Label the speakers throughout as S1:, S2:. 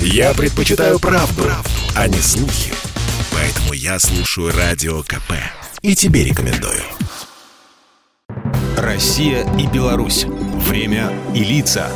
S1: Я предпочитаю правду, правду, а не слухи. Поэтому я слушаю Радио КП. И тебе рекомендую.
S2: Россия и Беларусь. Время и лица.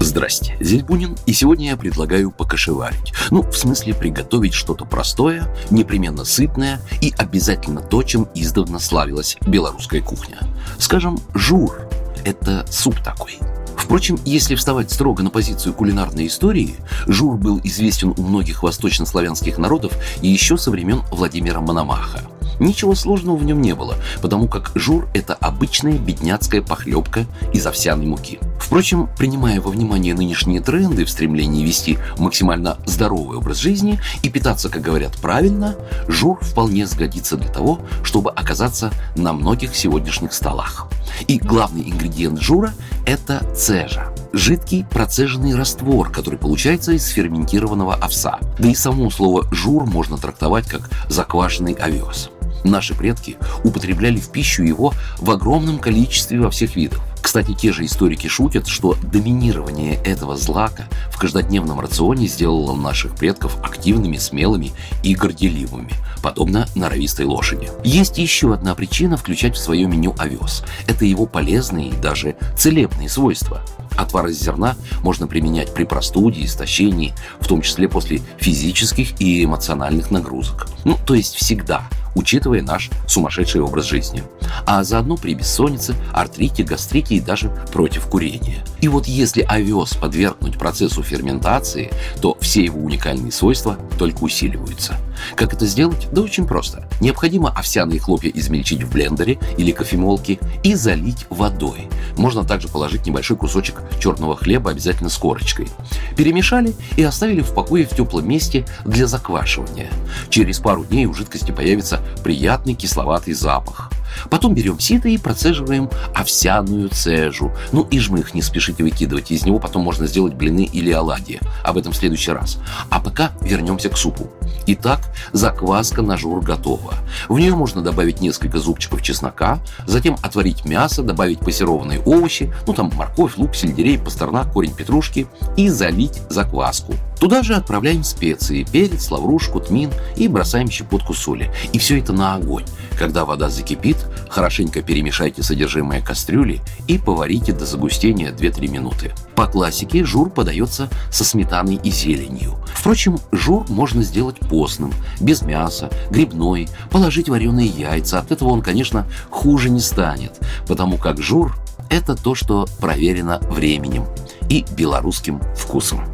S3: Здрасте, здесь Бунин, и сегодня я предлагаю покашеварить. Ну, в смысле приготовить что-то простое, непременно сытное и обязательно то, чем издавна славилась белорусская кухня. Скажем, жур – это суп такой – Впрочем, если вставать строго на позицию кулинарной истории, жур был известен у многих восточнославянских народов и еще со времен Владимира Мономаха. Ничего сложного в нем не было, потому как жур – это обычная бедняцкая похлебка из овсяной муки. Впрочем, принимая во внимание нынешние тренды в стремлении вести максимально здоровый образ жизни и питаться, как говорят, правильно, жур вполне сгодится для того, чтобы оказаться на многих сегодняшних столах. И главный ингредиент жура – это цежа жидкий процеженный раствор, который получается из ферментированного овса. Да и само слово «жур» можно трактовать как заквашенный овес. Наши предки употребляли в пищу его в огромном количестве во всех видах. Кстати, те же историки шутят, что доминирование этого злака в каждодневном рационе сделало наших предков активными, смелыми и горделивыми, подобно норовистой лошади. Есть еще одна причина включать в свое меню овес. Это его полезные и даже целебные свойства. Отвар из зерна можно применять при простуде, истощении, в том числе после физических и эмоциональных нагрузок. Ну, то есть всегда – учитывая наш сумасшедший образ жизни. А заодно при бессоннице, артрите, гастрите и даже против курения. И вот если овес подвергнуть процессу ферментации, то все его уникальные свойства только усиливаются. Как это сделать? Да очень просто. Необходимо овсяные хлопья измельчить в блендере или кофемолке и залить водой. Можно также положить небольшой кусочек черного хлеба, обязательно с корочкой. Перемешали и оставили в покое в теплом месте для заквашивания. Через пару дней у жидкости появится приятный кисловатый запах. Потом берем сито и процеживаем овсяную цежу. Ну и жмых не спешите выкидывать, из него потом можно сделать блины или оладьи. Об этом в следующий раз. А пока вернемся к супу. Итак, закваска на жур готова. В нее можно добавить несколько зубчиков чеснока, затем отварить мясо, добавить пассерованные овощи, ну там морковь, лук, сельдерей, пастернак, корень петрушки и залить закваску. Туда же отправляем специи, перец, лаврушку, тмин и бросаем щепотку соли. И все это на огонь. Когда вода закипит, хорошенько перемешайте содержимое кастрюли и поварите до загустения 2-3 минуты. По классике жур подается со сметаной и зеленью. Впрочем, жур можно сделать постным, без мяса, грибной, положить вареные яйца. От этого он, конечно, хуже не станет, потому как жур – это то, что проверено временем и белорусским вкусом.